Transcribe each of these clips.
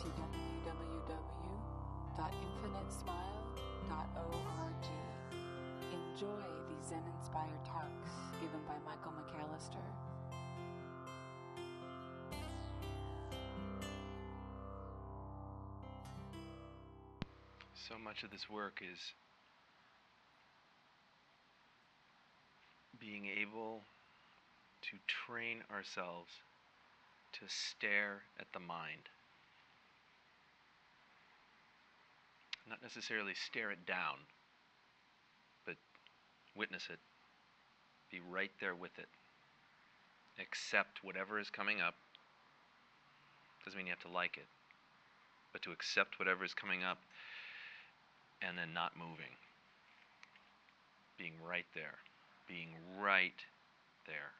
www.infinitesmile.org. Enjoy these Zen inspired talks given by Michael McAllister. So much of this work is being able to train ourselves to stare at the mind. Not necessarily stare it down, but witness it. Be right there with it. Accept whatever is coming up. Doesn't mean you have to like it, but to accept whatever is coming up and then not moving. Being right there. Being right there.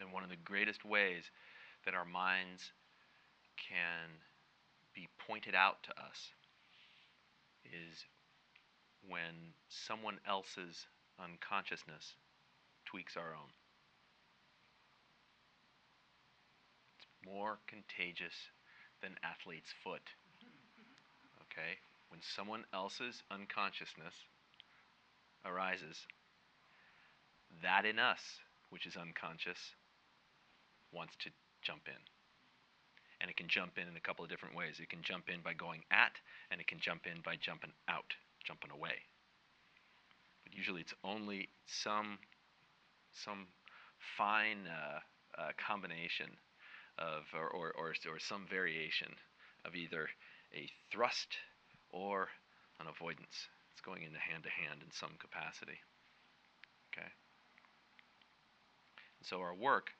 And one of the greatest ways that our minds can be pointed out to us is when someone else's unconsciousness tweaks our own. It's more contagious than athlete's foot. Okay? When someone else's unconsciousness arises, that in us, which is unconscious, wants to jump in. And it can jump in in a couple of different ways. It can jump in by going at, and it can jump in by jumping out, jumping away. But usually it's only some, some fine uh, uh, combination of, or, or, or, or some variation of either a thrust or an avoidance. It's going into hand to hand in some capacity. Okay? And so our work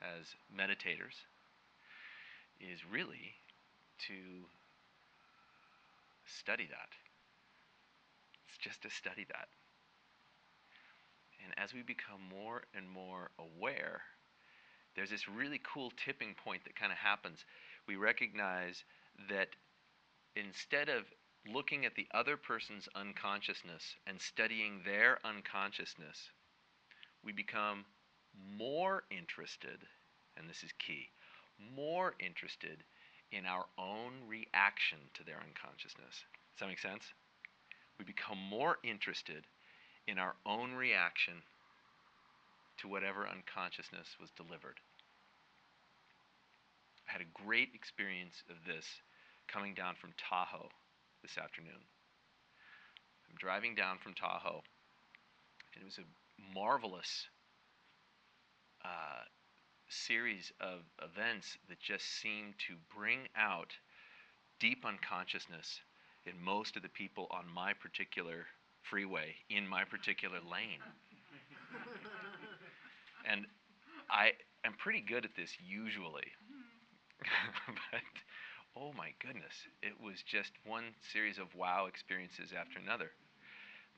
as meditators is really to study that. It's just to study that. And as we become more and more aware, there's this really cool tipping point that kind of happens. We recognize that instead of looking at the other person's unconsciousness and studying their unconsciousness, we become more interested, and this is key, more interested in our own reaction to their unconsciousness. Does that make sense? We become more interested in our own reaction to whatever unconsciousness was delivered. I had a great experience of this coming down from Tahoe this afternoon. I'm driving down from Tahoe, and it was a marvelous uh, series of events that just seemed to bring out deep unconsciousness in most of the people on my particular freeway, in my particular lane. and I am pretty good at this usually. but oh my goodness, it was just one series of wow experiences after another.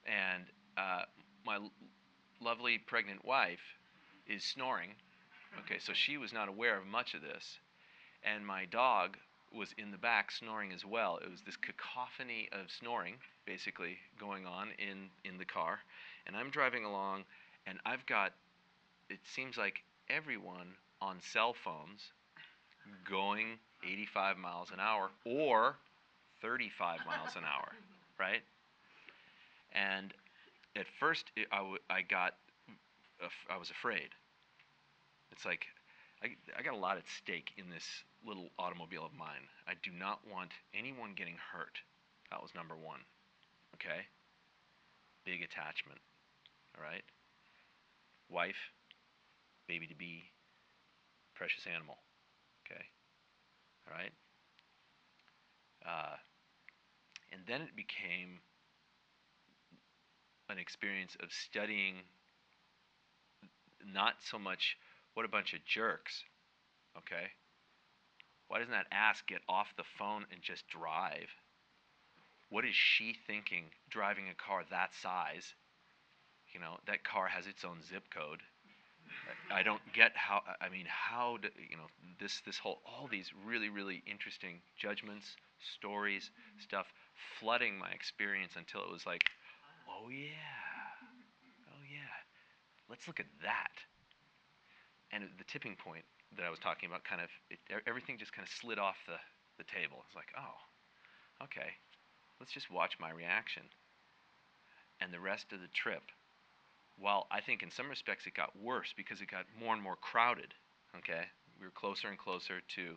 And uh, my l- lovely pregnant wife is snoring. Okay, so she was not aware of much of this. And my dog was in the back snoring as well. It was this cacophony of snoring basically going on in, in the car. And I'm driving along, and I've got, it seems like everyone on cell phones going 85 miles an hour or 35 miles an hour, right? And at first, it, I, w- I got, I was afraid. It's like, I, I got a lot at stake in this little automobile of mine. I do not want anyone getting hurt. That was number one. Okay? Big attachment. All right? Wife, baby to be, precious animal. Okay? All right? Uh, and then it became an experience of studying not so much what a bunch of jerks, okay? Why doesn't that ass get off the phone and just drive? What is she thinking driving a car that size? You know, that car has its own zip code. I don't get how. I mean, how do you know this? This whole all these really really interesting judgments, stories, stuff flooding my experience until it was like, oh yeah, oh yeah, let's look at that. And the tipping point that I was talking about kind of it, everything just kind of slid off the, the table. It's like, oh, okay, let's just watch my reaction. And the rest of the trip, while I think in some respects it got worse because it got more and more crowded, okay, we were closer and closer to,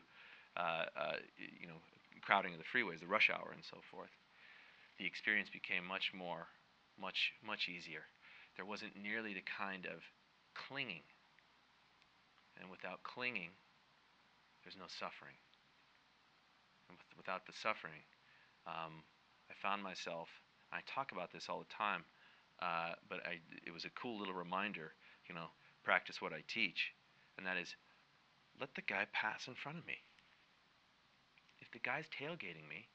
uh, uh, you know, crowding of the freeways, the rush hour, and so forth. The experience became much more, much, much easier. There wasn't nearly the kind of clinging. And without clinging, there's no suffering. And with, without the suffering, um, I found myself, I talk about this all the time, uh, but I, it was a cool little reminder, you know, practice what I teach, and that is let the guy pass in front of me. If the guy's tailgating me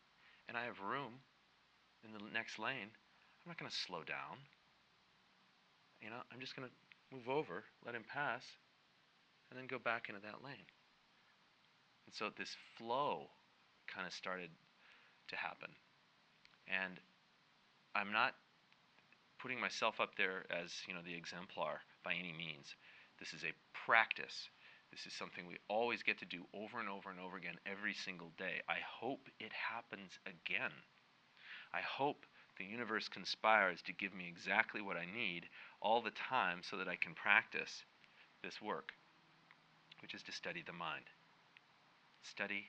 and I have room in the next lane, I'm not going to slow down. You know, I'm just going to move over, let him pass, and then go back into that lane. And so this flow kind of started to happen. And I'm not putting myself up there as, you know, the exemplar by any means. This is a practice. This is something we always get to do over and over and over again every single day. I hope it happens again. I hope the universe conspires to give me exactly what I need all the time so that I can practice this work, which is to study the mind. Study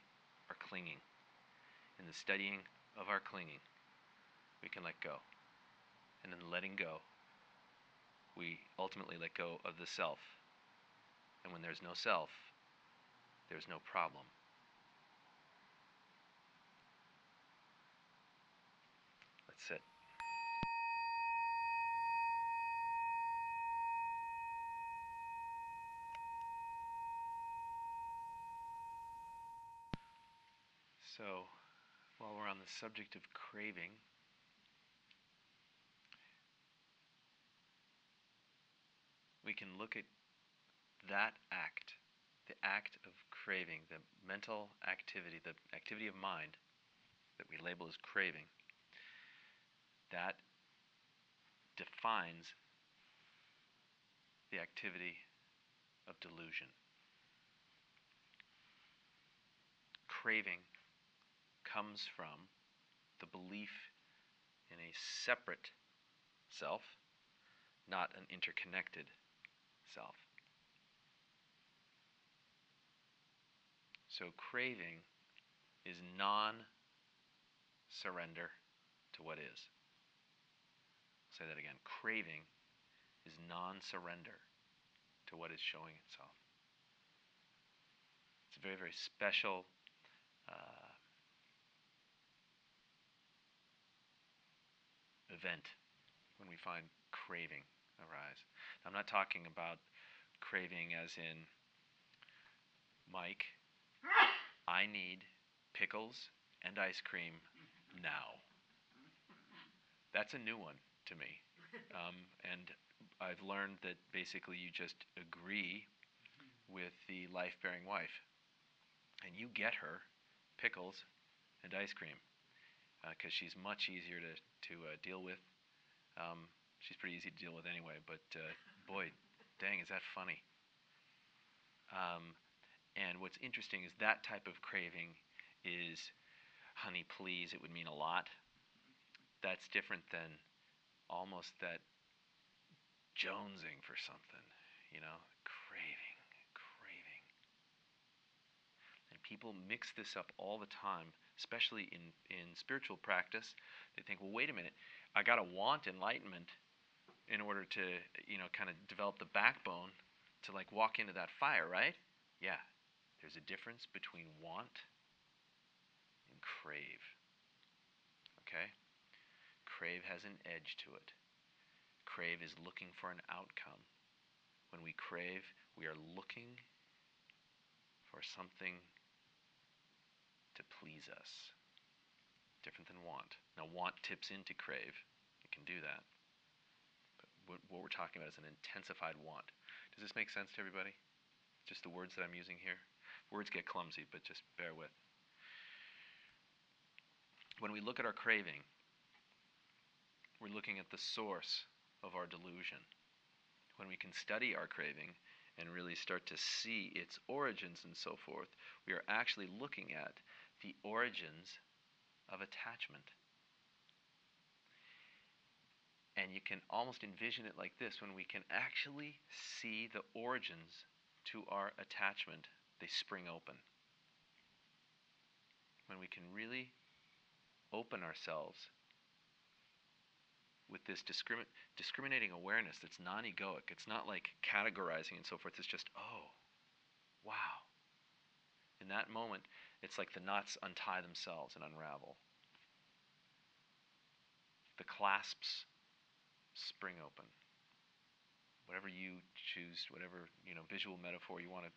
our clinging. In the studying of our clinging, we can let go. And in letting go, we ultimately let go of the self. And when there's no self, there's no problem. Let's sit. So, while we're on the subject of craving, we can look at that act, the act of craving, the mental activity, the activity of mind that we label as craving, that defines the activity of delusion. Craving comes from the belief in a separate self, not an interconnected self. So craving is non surrender to what is. Say that again. Craving is non surrender to what is showing itself. It's a very, very special uh, event when we find craving arise. I'm not talking about craving as in, Mike, I need pickles and ice cream now. That's a new one to me. Um, and I've learned that basically you just agree with the life bearing wife. And you get her pickles and ice cream because she's much easier to, to uh, deal with. Um, she's pretty easy to deal with anyway, but uh, boy, dang, is that funny. Um, and what's interesting is that type of craving is, honey, please, it would mean a lot. That's different than almost that jonesing for something, you know, craving, craving. And people mix this up all the time, especially in, in spiritual practice. They think, well, wait a minute, I got to want enlightenment in order to, you know, kind of develop the backbone to like walk into that fire, right? Yeah. There's a difference between want and crave. Okay? Crave has an edge to it. Crave is looking for an outcome. When we crave, we are looking for something to please us. Different than want. Now, want tips into crave. It can do that. But what, what we're talking about is an intensified want. Does this make sense to everybody? Just the words that I'm using here? Words get clumsy, but just bear with. When we look at our craving, we're looking at the source of our delusion. When we can study our craving and really start to see its origins and so forth, we are actually looking at the origins of attachment. And you can almost envision it like this when we can actually see the origins to our attachment, they spring open. When we can really open ourselves with this discrimin- discriminating awareness that's non egoic, it's not like categorizing and so forth, it's just, oh, wow. In that moment, it's like the knots untie themselves and unravel. The clasps spring open. Whatever you choose, whatever you know visual metaphor you want to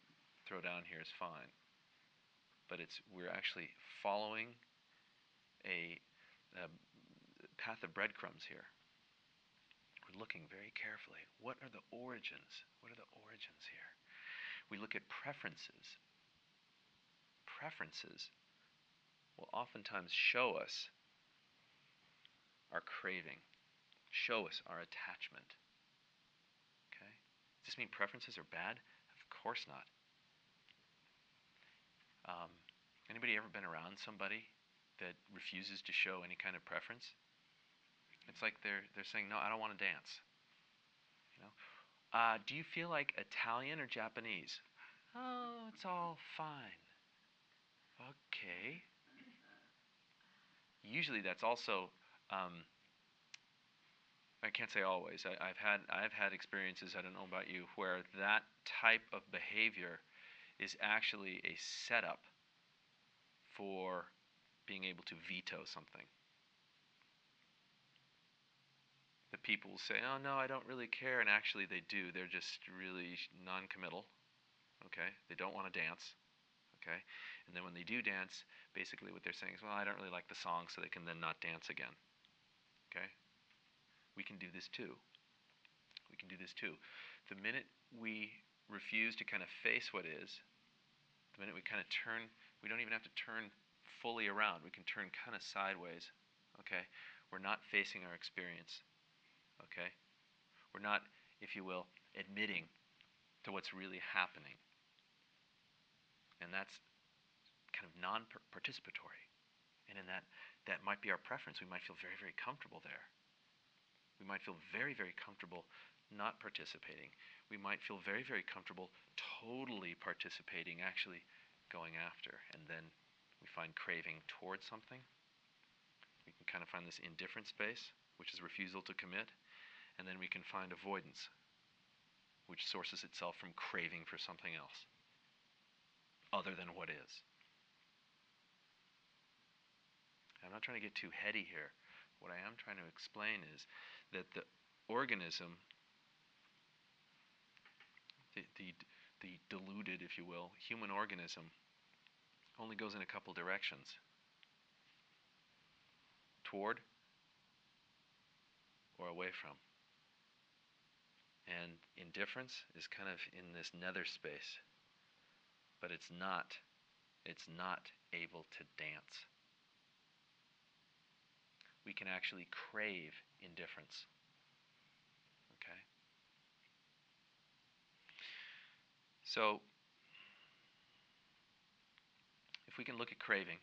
throw down here is fine. But it's we're actually following a, a path of breadcrumbs here. We're looking very carefully. What are the origins? What are the origins here? We look at preferences. Preferences will oftentimes show us our craving show us our attachment. Okay? Does this mean preferences are bad? Of course not. Um, anybody ever been around somebody that refuses to show any kind of preference? It's like they're they're saying, "No, I don't want to dance." You know, uh, do you feel like Italian or Japanese? Oh, it's all fine. Okay. Usually, that's also um, I can't say always. I, have had I've had experiences. I don't know about you, where that type of behavior is actually a setup for being able to veto something. The people will say, "Oh no, I don't really care," and actually they do. They're just really non-committal. Okay, they don't want to dance. Okay, and then when they do dance, basically what they're saying is, "Well, I don't really like the song," so they can then not dance again. Okay, we can do this too. We can do this too. The minute we refuse to kind of face what is, the minute we kind of turn, we don't even have to turn fully around. We can turn kind of sideways. Okay? We're not facing our experience. Okay? We're not, if you will, admitting to what's really happening. And that's kind of non participatory. And in that, that might be our preference. We might feel very, very comfortable there. We might feel very, very comfortable not participating. We might feel very, very comfortable totally participating, actually going after. And then we find craving towards something. We can kind of find this indifferent space, which is refusal to commit. And then we can find avoidance, which sources itself from craving for something else other than what is. I'm not trying to get too heady here. What I am trying to explain is that the organism, the, the, the diluted, if you will, human organism, only goes in a couple directions toward or away from. And indifference is kind of in this nether space, but it's not, it's not able to dance we can actually crave indifference. Okay? So, if we can look at craving,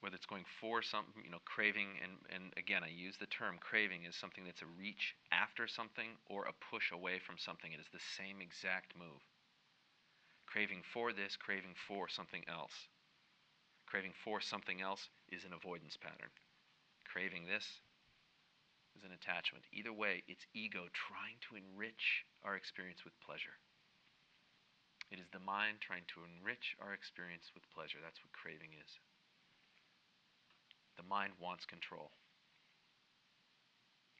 whether it's going for something, you know, craving, and, and again, I use the term craving is something that's a reach after something or a push away from something. It is the same exact move. Craving for this, craving for something else. Craving for something else is an avoidance pattern craving this is an attachment. Either way, it's ego trying to enrich our experience with pleasure. It is the mind trying to enrich our experience with pleasure. That's what craving is. The mind wants control.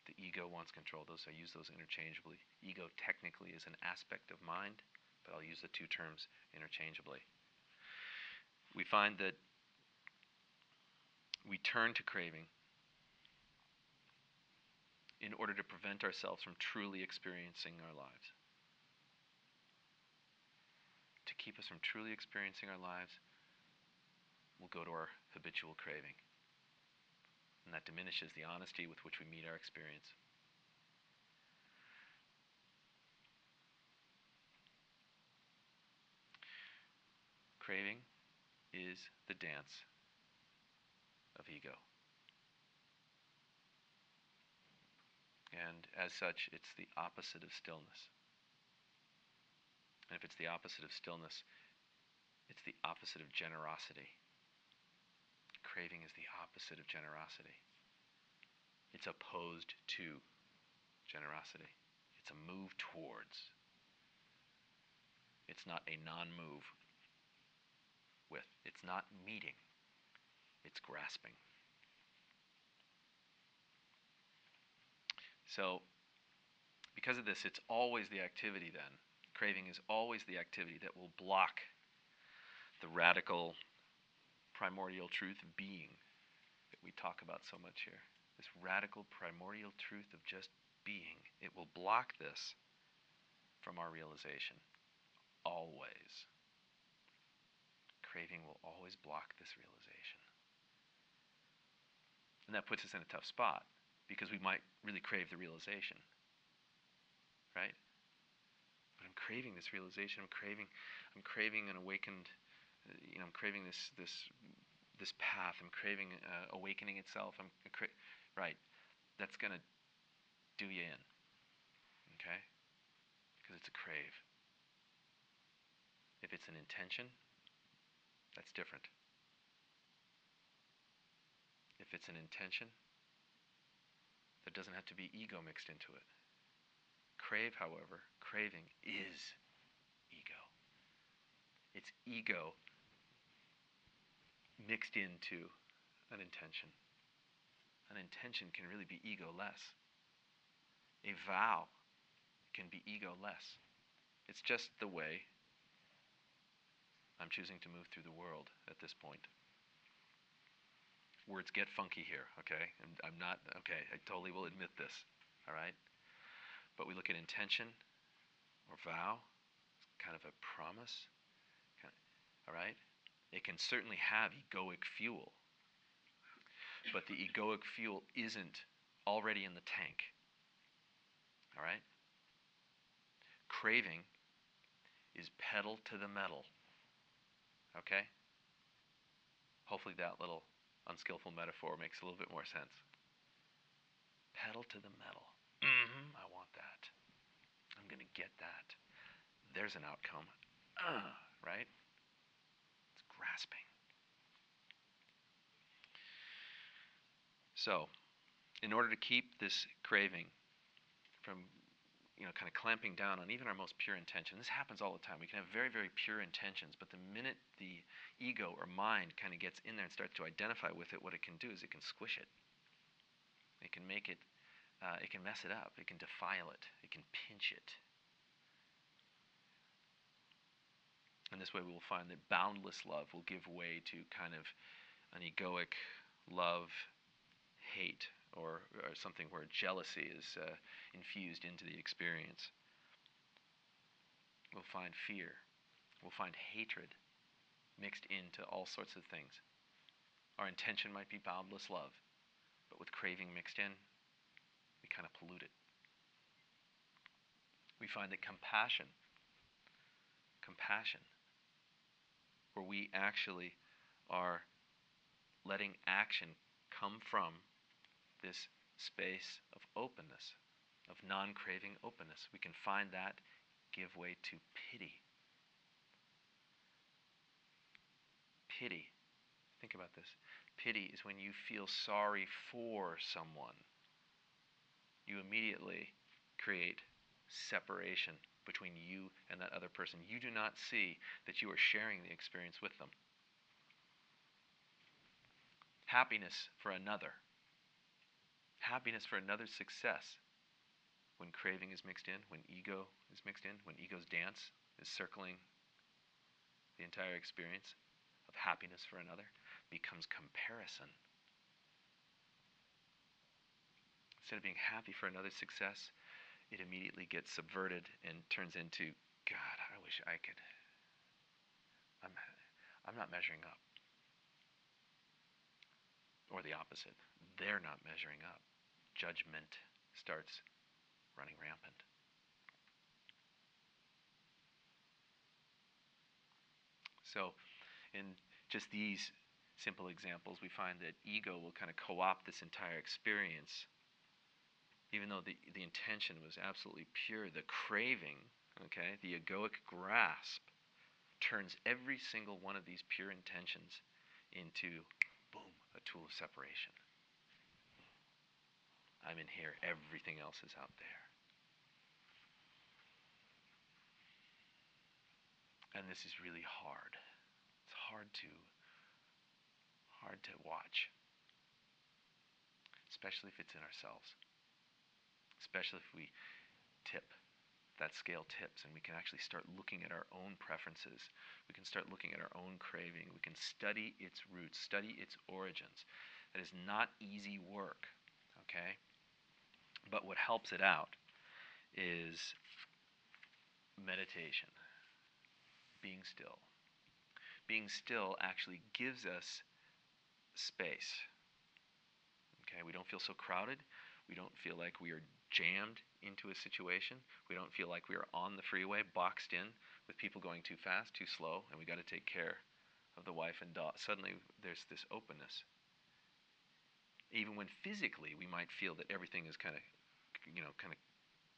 The ego wants control. Those I use those interchangeably. Ego technically is an aspect of mind, but I'll use the two terms interchangeably. We find that we turn to craving in order to prevent ourselves from truly experiencing our lives. To keep us from truly experiencing our lives, we'll go to our habitual craving. And that diminishes the honesty with which we meet our experience. craving is the dance of ego. And as such, it's the opposite of stillness. And if it's the opposite of stillness, it's the opposite of generosity. Craving is the opposite of generosity. It's opposed to generosity. It's a move towards. It's not a non move with. It's not meeting, it's grasping. So, because of this, it's always the activity then. Craving is always the activity that will block the radical primordial truth of being that we talk about so much here. This radical primordial truth of just being. It will block this from our realization. Always. Craving will always block this realization. And that puts us in a tough spot because we might really crave the realization. Right? But I'm craving this realization. I'm craving I'm craving an awakened you know, I'm craving this this this path. I'm craving uh, awakening itself. I'm cra- right. That's going to do you in. Okay? Because it's a crave. If it's an intention, that's different. If it's an intention, there doesn't have to be ego mixed into it. Crave, however, craving is ego. It's ego mixed into an intention. An intention can really be ego less. A vow can be ego less. It's just the way I'm choosing to move through the world at this point words get funky here, okay? And I'm not, okay, I totally will admit this, all right? But we look at intention or vow, kind of a promise, kind of, all right? It can certainly have egoic fuel, but the egoic fuel isn't already in the tank, all right? Craving is pedal to the metal, okay? Hopefully that little unskillful metaphor makes a little bit more sense. Pedal to the metal. Mm-hmm, I want that. I'm going to get that. There's an outcome. Uh, right? It's grasping. So, in order to keep this craving from you know, kind of clamping down on even our most pure intention. This happens all the time. We can have very, very pure intentions, but the minute the ego or mind kind of gets in there and starts to identify with it, what it can do is it can squish it. It can make it, uh, it can mess it up. It can defile it. It can pinch it. And this way we will find that boundless love will give way to kind of an egoic love, hate, or, or something where jealousy is uh, infused into the experience. We'll find fear. We'll find hatred mixed into all sorts of things. Our intention might be boundless love, but with craving mixed in, we kind of pollute it. We find that compassion, compassion, where we actually are letting action come from this space of openness, of non craving openness. We can find that give way to pity. Pity. Think about this. Pity is when you feel sorry for someone. You immediately create separation between you and that other person. You do not see that you are sharing the experience with them. Happiness for another happiness for another's success when craving is mixed in, when ego is mixed in, when ego's dance is circling the entire experience of happiness for another, becomes comparison. Instead of being happy for another's success, it immediately gets subverted and turns into, God, I wish I could. I'm, I'm not measuring up. Or the opposite. They're not measuring up judgment starts running rampant. So in just these simple examples, we find that ego will kind of co opt this entire experience. Even though the, the intention was absolutely pure, the craving, okay, the egoic grasp turns every single one of these pure intentions into, boom, a tool of separation. I'm in here, everything else is out there. And this is really hard. It's hard to hard to watch. Especially if it's in ourselves. Especially if we tip that scale tips and we can actually start looking at our own preferences. We can start looking at our own craving. We can study its roots, study its origins. That is not easy work, okay? But what helps it out is meditation being still. Being still actually gives us space. Okay, we don't feel so crowded. We don't feel like we are jammed into a situation. We don't feel like we are on the freeway, boxed in with people going too fast, too slow, and we got to take care of the wife and dog. Suddenly, there's this openness. Even when physically we might feel that everything is kind of, you know, kind of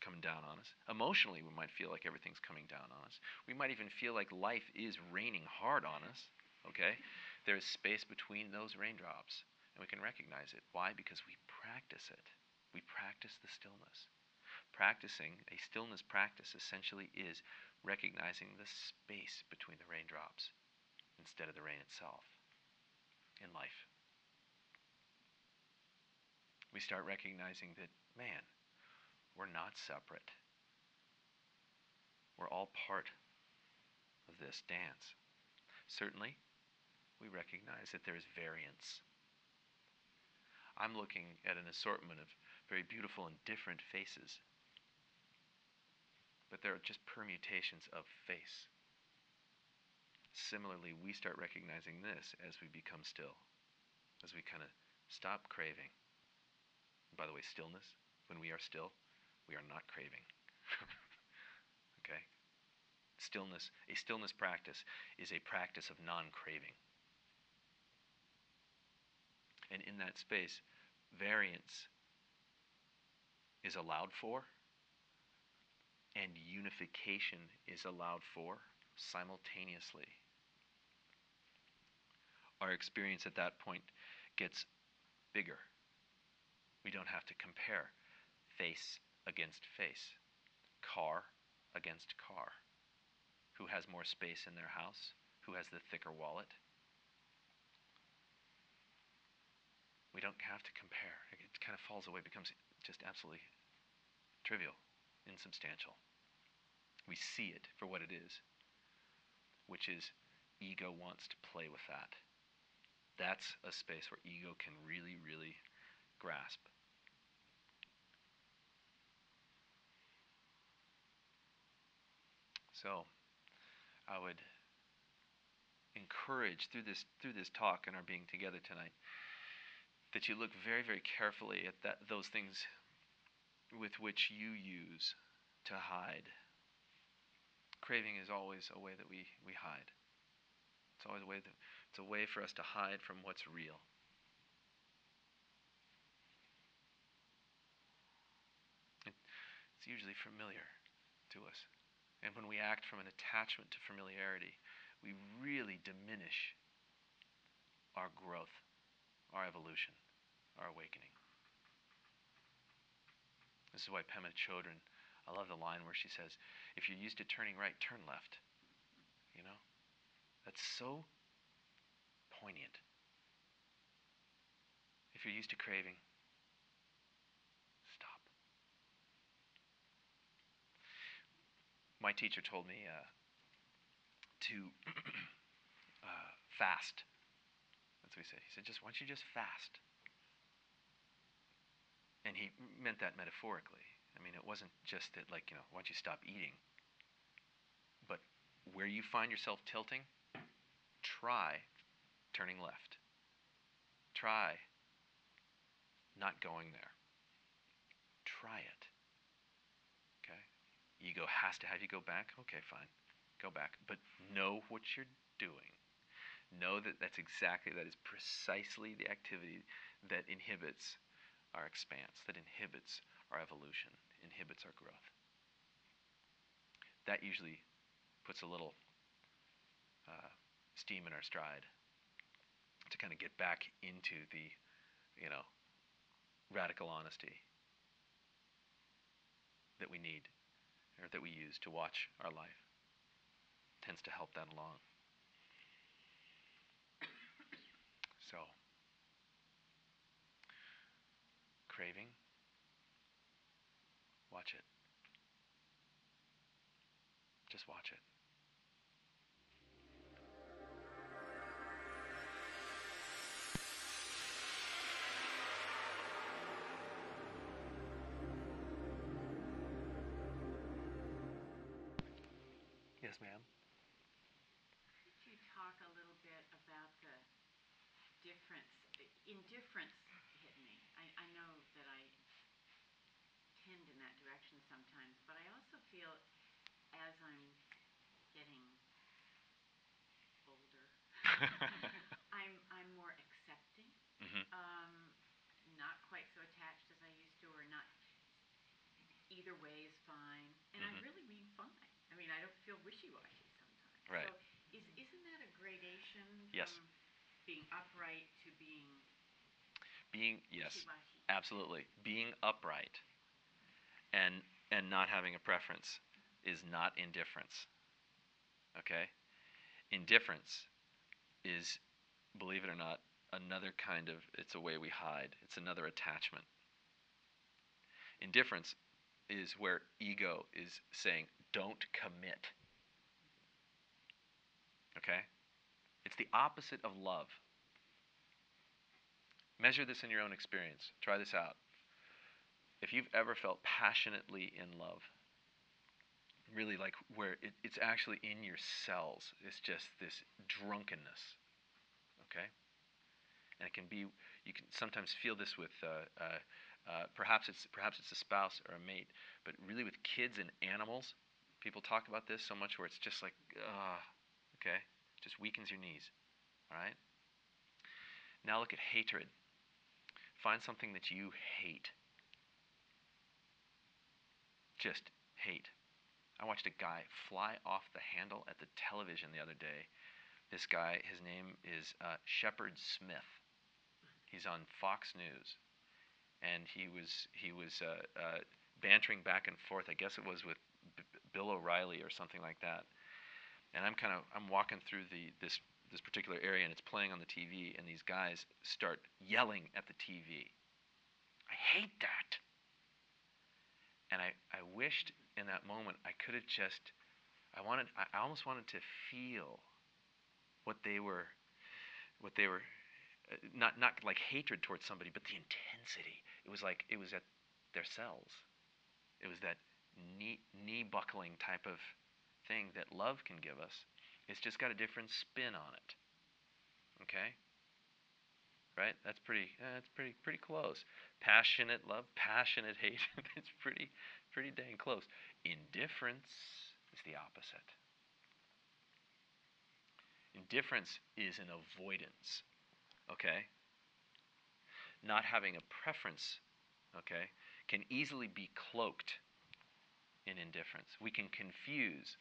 coming down on us. Emotionally, we might feel like everything's coming down on us. We might even feel like life is raining hard on us. Okay? There is space between those raindrops, and we can recognize it. Why? Because we practice it. We practice the stillness. Practicing a stillness practice essentially is recognizing the space between the raindrops instead of the rain itself in life. We start recognizing that, man, we're not separate. We're all part of this dance. Certainly, we recognize that there is variance. I'm looking at an assortment of very beautiful and different faces, but there are just permutations of face. Similarly, we start recognizing this as we become still, as we kind of stop craving. by the way, stillness, when we are still, we are not craving. okay? Stillness, a stillness practice is a practice of non craving. And in that space, variance is allowed for, and unification is allowed for simultaneously. Our experience at that point gets bigger. We don't have to compare face against face, car against car. Who has more space in their house? Who has the thicker wallet? We don't have to compare. It kind of falls away, becomes just absolutely trivial, insubstantial. We see it for what it is, which is ego wants to play with that. That's a space where ego can really, really grasp. So I would encourage through this through this talk and our being together tonight that you look very very carefully at that those things with which you use to hide. Craving is always a way that we, we hide. It's always a way that it's a way for us to hide from what's real. It's usually familiar to us. And when we act from an attachment to familiarity, we really diminish our growth, our evolution, our awakening. This is why Pema Chodron, I love the line where she says, if you're used to turning right, turn left. You know? That's so poignant. If you're used to craving, my teacher told me uh, to uh, fast. That's what he said. He said, just why don't you just fast? And he meant that metaphorically. I mean, it wasn't just that, like, you know, why don't you stop eating? But where you find yourself tilting, try turning left. Try not going there. Try it. Ego has to have you go back. Okay, fine. Go back. But know what you're doing. know that that's exactly, that is precisely the activity that inhibits our expanse, that inhibits our evolution, inhibits our growth. That usually puts a little uh, steam in our stride to kind of get back into the, you know, radical honesty that we need or that we use to watch our life. Tends to help that along. So, craving, watch it. Just watch it. Yes, ma'am. Could you talk a little bit about the difference? Indifference hit me. I, I know that I tend in that direction sometimes, but I also feel as I'm getting older, I'm I'm more accepting. hmm Um, not quite so attached as I used to, or not. Either way is fine, and Mhm. I really mean fine. I mean, I don't feel wishy-washy sometimes. Right. So, is isn't that a gradation Yes. from being upright to being Being yes, wishy-washy? absolutely. Being upright and and not having a preference is not indifference. Okay? Indifference is believe it or not another kind of it's a way we hide. It's another attachment. Indifference is where ego is saying don't commit. Okay? It's the opposite of love. Measure this in your own experience. Try this out. If you've ever felt passionately in love, really like where it, it's actually in your cells, it's just this drunkenness. Okay? And it can be, you can sometimes feel this with, uh, uh, uh, perhaps it's perhaps it's a spouse or a mate, but really with kids and animals, people talk about this so much where it's just like, ah, okay, just weakens your knees. All right. Now look at hatred. Find something that you hate. Just hate. I watched a guy fly off the handle at the television the other day. This guy, his name is uh, Shepard Smith. He's on Fox News, and he was he was uh, uh, bantering back and forth. I guess it was with B- Bill O'Reilly or something like that. And I'm kind of I'm walking through the this this particular area, and it's playing on the TV, and these guys start yelling at the TV. I hate that. And I, I wished in that moment I could have just I wanted I almost wanted to feel what they were what they were uh, not not like hatred towards somebody but the intensity it was like it was at their cells it was that knee knee buckling type of thing that love can give us it's just got a different spin on it. Okay? Right? That's pretty uh, that's pretty pretty close. Passionate love passionate hate it's pretty pretty dang close. Indifference is the opposite. Indifference is an avoidance, okay? Not having a preference, okay, can easily be cloaked in indifference. We can confuse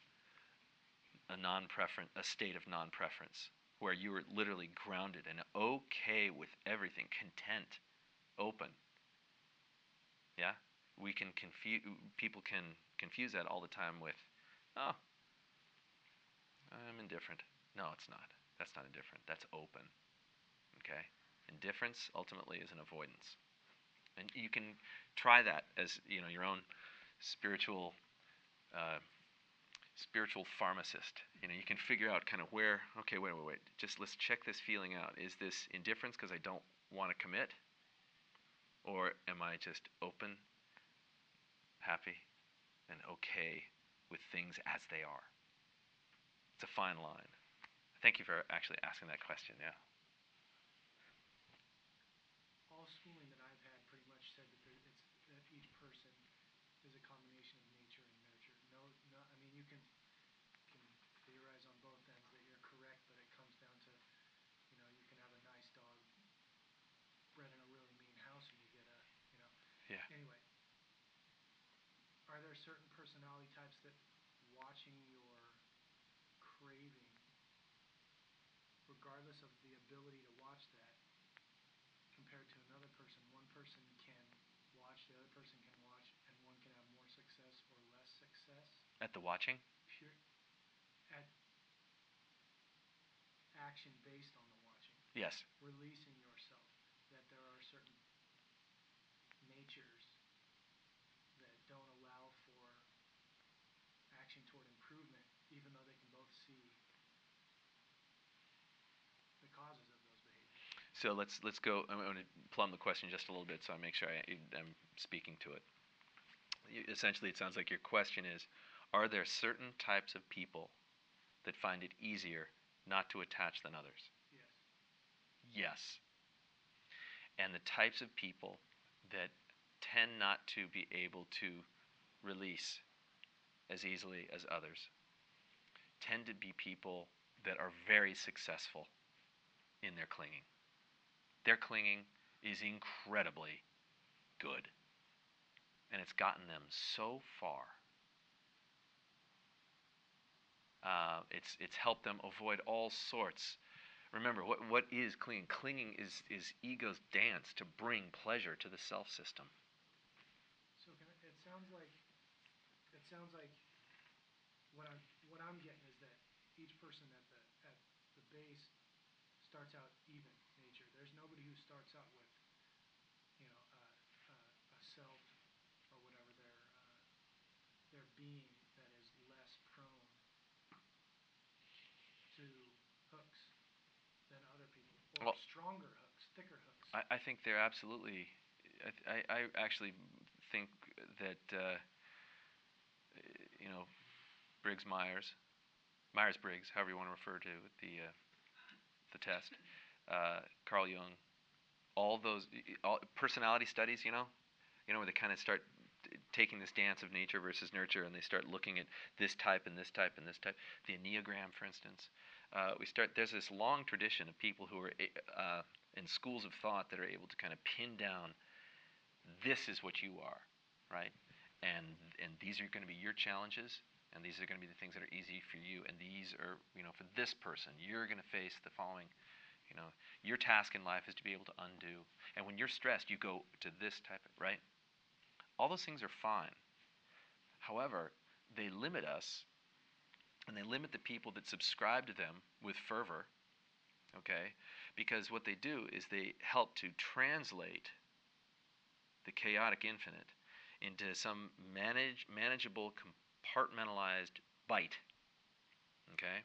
a non-preference, a state of non-preference, where you are literally grounded and okay with everything, content, open. Yeah, we can confuse. People can confuse that all the time with, oh, I'm indifferent. No, it's not. That's not indifferent. That's open. Okay? Indifference ultimately is an avoidance. And you can try that as, you know, your own spiritual uh, spiritual pharmacist. You know, you can figure out kind of where, okay, wait, wait, wait. Just let's check this feeling out. Is this indifference because I don't want to commit? Or am I just open, happy, and okay with things as they are? It's a fine line. Thank you for actually asking that question. Yeah. all schooling that I've had pretty much said that there, it's that each person is a combination of nature and nurture. No, no, I mean you can can theorize on both ends that you're correct, but it comes down to Yeah. Anyway, are there certain personality types that watching your craving, regardless of the ability to watch that, compared to another person, one person can watch, the other person can watch, and one can have more success or less success? At the watching? Pure at action based on the watching Yes. releasing yourself, that there are certain natures that don't allow for action toward improvement, even though they can both see the causes of those behaviors. So let's let's go. I'm going to plumb the question just a little bit, so I make sure I, I'm speaking to it. You- Essentially, it sounds like your question is: Are there certain types of people that find it easier not to attach than others? Yes. Yes. And the types of people that tend not to be able to release as easily as others tend to be people that are very successful in their clinging. Their clinging is incredibly good. And it's gotten them so far. Uh, it's, it's helped them avoid all sorts Remember, what, what is clinging? Clinging is, is ego's dance to bring pleasure to the self system. So it sounds like it sounds like what I'm what I'm getting each person at the at the base starts out even nature. There's nobody who starts out with you know a, self or whatever their uh, their being that is less prone to hooks than other people or Well- stronger hooks, thicker hooks. I, I think they're absolutely. I, I, I actually think that, uh, you know, Briggs Myers, Myers Briggs, however you want to refer to the, uh, the test, uh, Carl Jung, all those all, personality studies, you know, you know, where they kind of start t- taking this dance of nature versus nurture and they start looking at this type and this type and this type. The Enneagram, for instance. Uh, we start. There's this long tradition of people who are uh, in schools of thought that are able to kind of pin down. This is what you are, right? And and these are going to be your challenges, and these are going to be the things that are easy for you, and these are you know for this person you're going to face the following. You know, your task in life is to be able to undo. And when you're stressed, you go to this type of right. All those things are fine. However, they limit us and they limit the people that subscribe to them with fervor okay because what they do is they help to translate the chaotic infinite into some manage, manageable compartmentalized bite okay?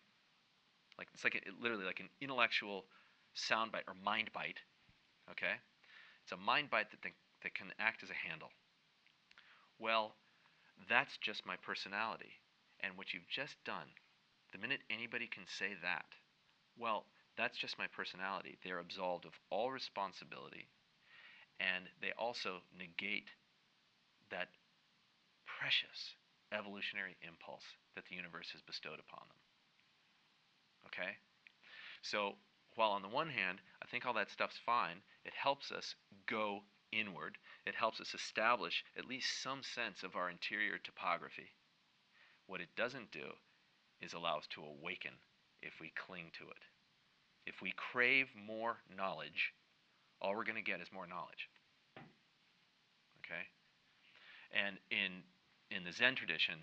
Like it's like a, literally like an intellectual sound bite or mind bite okay? It's a mind bite that, th- that can act as a handle. Well that's just my personality and what you've just done, the minute anybody can say that, well, that's just my personality. They're absolved of all responsibility, and they also negate that precious evolutionary impulse that the universe has bestowed upon them. Okay? So, while on the one hand, I think all that stuff's fine, it helps us go inward. It helps us establish at least some sense of our interior topography. What it doesn't do is allow us to awaken if we cling to it. If we crave more knowledge, all we're going to get is more knowledge. Okay? And in in the Zen tradition,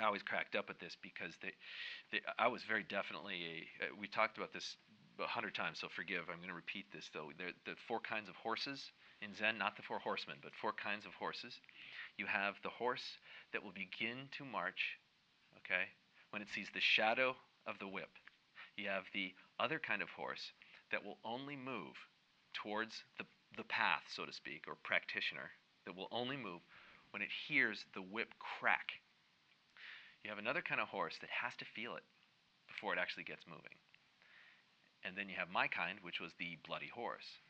I always cracked up at this because they, they I was very definitely a. Uh, we talked about this a hundred times, so forgive. I'm going to repeat this though. There the four kinds of horses in Zen, not the four horsemen, but four kinds of horses. You have the horse that will begin to march, okay, when it sees the shadow of the whip. You have the other kind of horse that will only move towards the, the path, so to speak, or practitioner, that will only move when it hears the whip crack. You have another kind of horse that has to feel it before it actually gets moving. And then you have my kind, which was the bloody horse.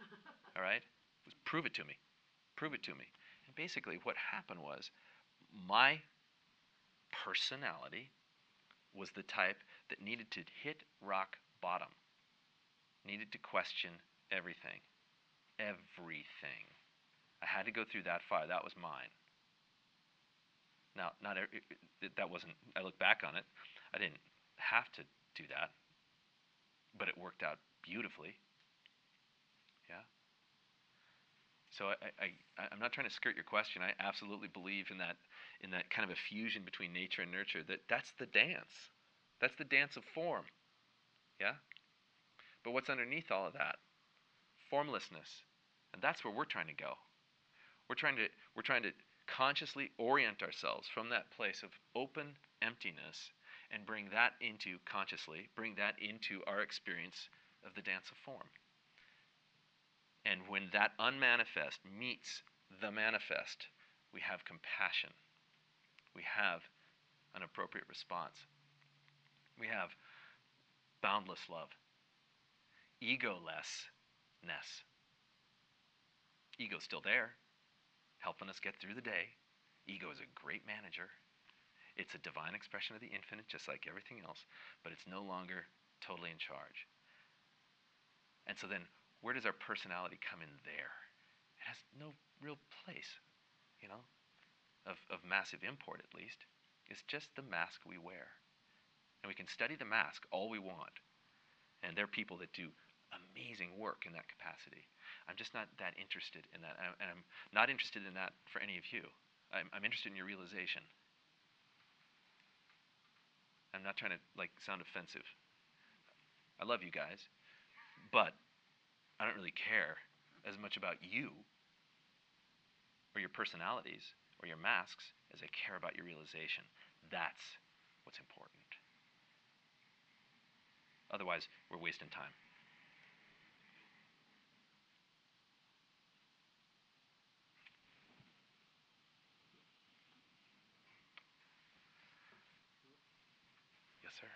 All right? Was, prove it to me. Prove it to me. And basically, what happened was my personality was the type that needed to hit rock bottom, needed to question everything. everything. I had to go through that fire. That was mine. Now, not every, that wasn't. I look back on it. I didn't have to do that, but it worked out beautifully. Yeah. So I, I, I'm not trying to skirt your question. I absolutely believe in that, in that kind of a fusion between nature and nurture. That that's the dance. That's the dance of form. Yeah. But what's underneath all of that? Formlessness, and that's where we're trying to go. We're trying to we're trying to consciously orient ourselves from that place of open emptiness and bring that into consciously, bring that into our experience of the dance of form. And when that unmanifest meets the manifest, we have compassion. We have an appropriate response. We have boundless love, egolessness. Ego's still there, helping us get through the day. Ego is a great manager. It's a divine expression of the infinite, just like everything else, but it's no longer totally in charge. And so then, where does our personality come in there? It has no real place, you know, of, of massive import at least. It's just the mask we wear. And we can study the mask all we want. And there are people that do amazing work in that capacity. I'm just not that interested in that. And I'm not interested in that for any of you. I'm, I'm interested in your realization. I'm not trying to like sound offensive. I love you guys, but I don't really care as much about you or your personalities or your masks as I care about your realization. That's what's important. Otherwise, we're wasting time. Yes, sir.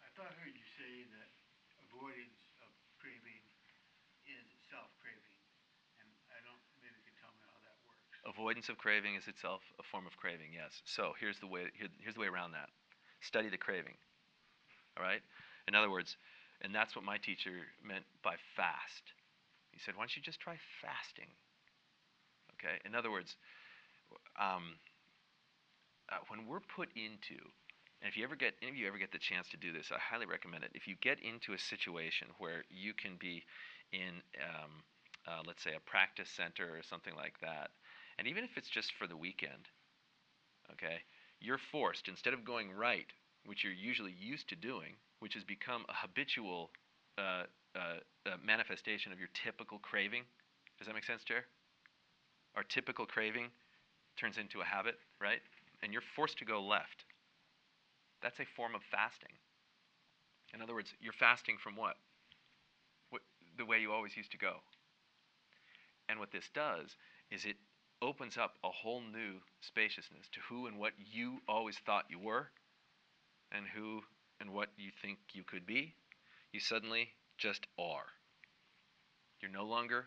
I thought I heard you say that avoidance of craving is itself craving, and I don't, maybe you could tell me how that works. Avoidance of craving is itself a form of craving, yes. So here's the way here, here's the way around that. Study the craving. All right? In other words, and that's what my teacher meant by fast. He said, why don't you just try fasting? Okay? In other words, um, uh, when we're put into, and if you ever get, any of you ever get the chance to do this, I highly recommend it. If you get into a situation where you can be in, um, uh, let's say, a practice center or something like that, and even if it's just for the weekend, okay, you're forced, instead of going right, which you're usually used to doing, which has become a habitual uh, uh, uh, manifestation of your typical craving. Does that make sense, Jer? Our typical craving turns into a habit, right? And you're forced to go left. That's a form of fasting. In other words, you're fasting from what? what the way you always used to go. And what this does is it opens up a whole new spaciousness to who and what you always thought you were and who and what you think you could be. You suddenly just are. You're no longer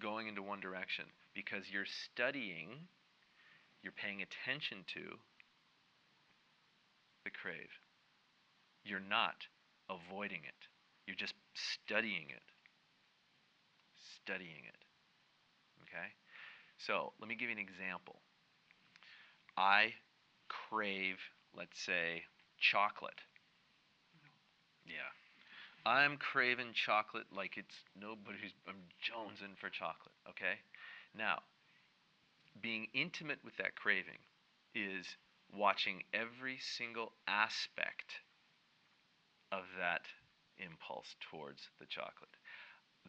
going into one direction because you're studying, you're paying attention to the crave. You're not avoiding it, you're just studying it. Studying it. Okay? So, let me give you an example. I crave, let's say, chocolate. Yeah. I'm craving chocolate like it's nobody's. I'm jonesing for chocolate, okay? Now, being intimate with that craving is watching every single aspect of that impulse towards the chocolate.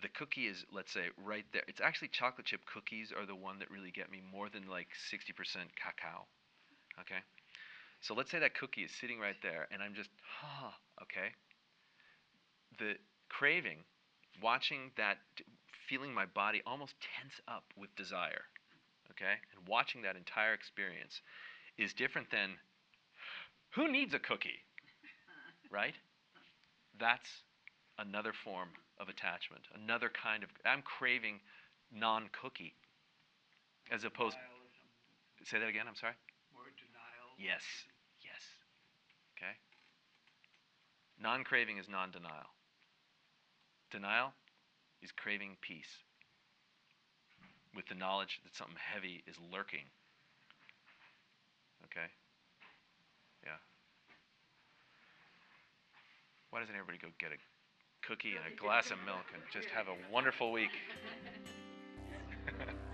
The cookie is, let's say, right there. It's actually chocolate chip cookies are the one that really get me more than like 60% cacao. Okay? So let's say that cookie is sitting right there and I'm just, ah, okay? The craving, watching that, feeling my body almost tense up with desire, okay? And watching that entire experience is different than, who needs a cookie? Right? That's another form of attachment, another kind of, I'm craving non cookie as opposed, Denial say that again, I'm sorry? denial. Yes. Yes. Okay? Non craving is non denial. Denial, is craving peace with the knowledge that something heavy is lurking. Okay? Yeah. Why doesn't everybody go get a cookie and a glass of milk and just have a wonderful week.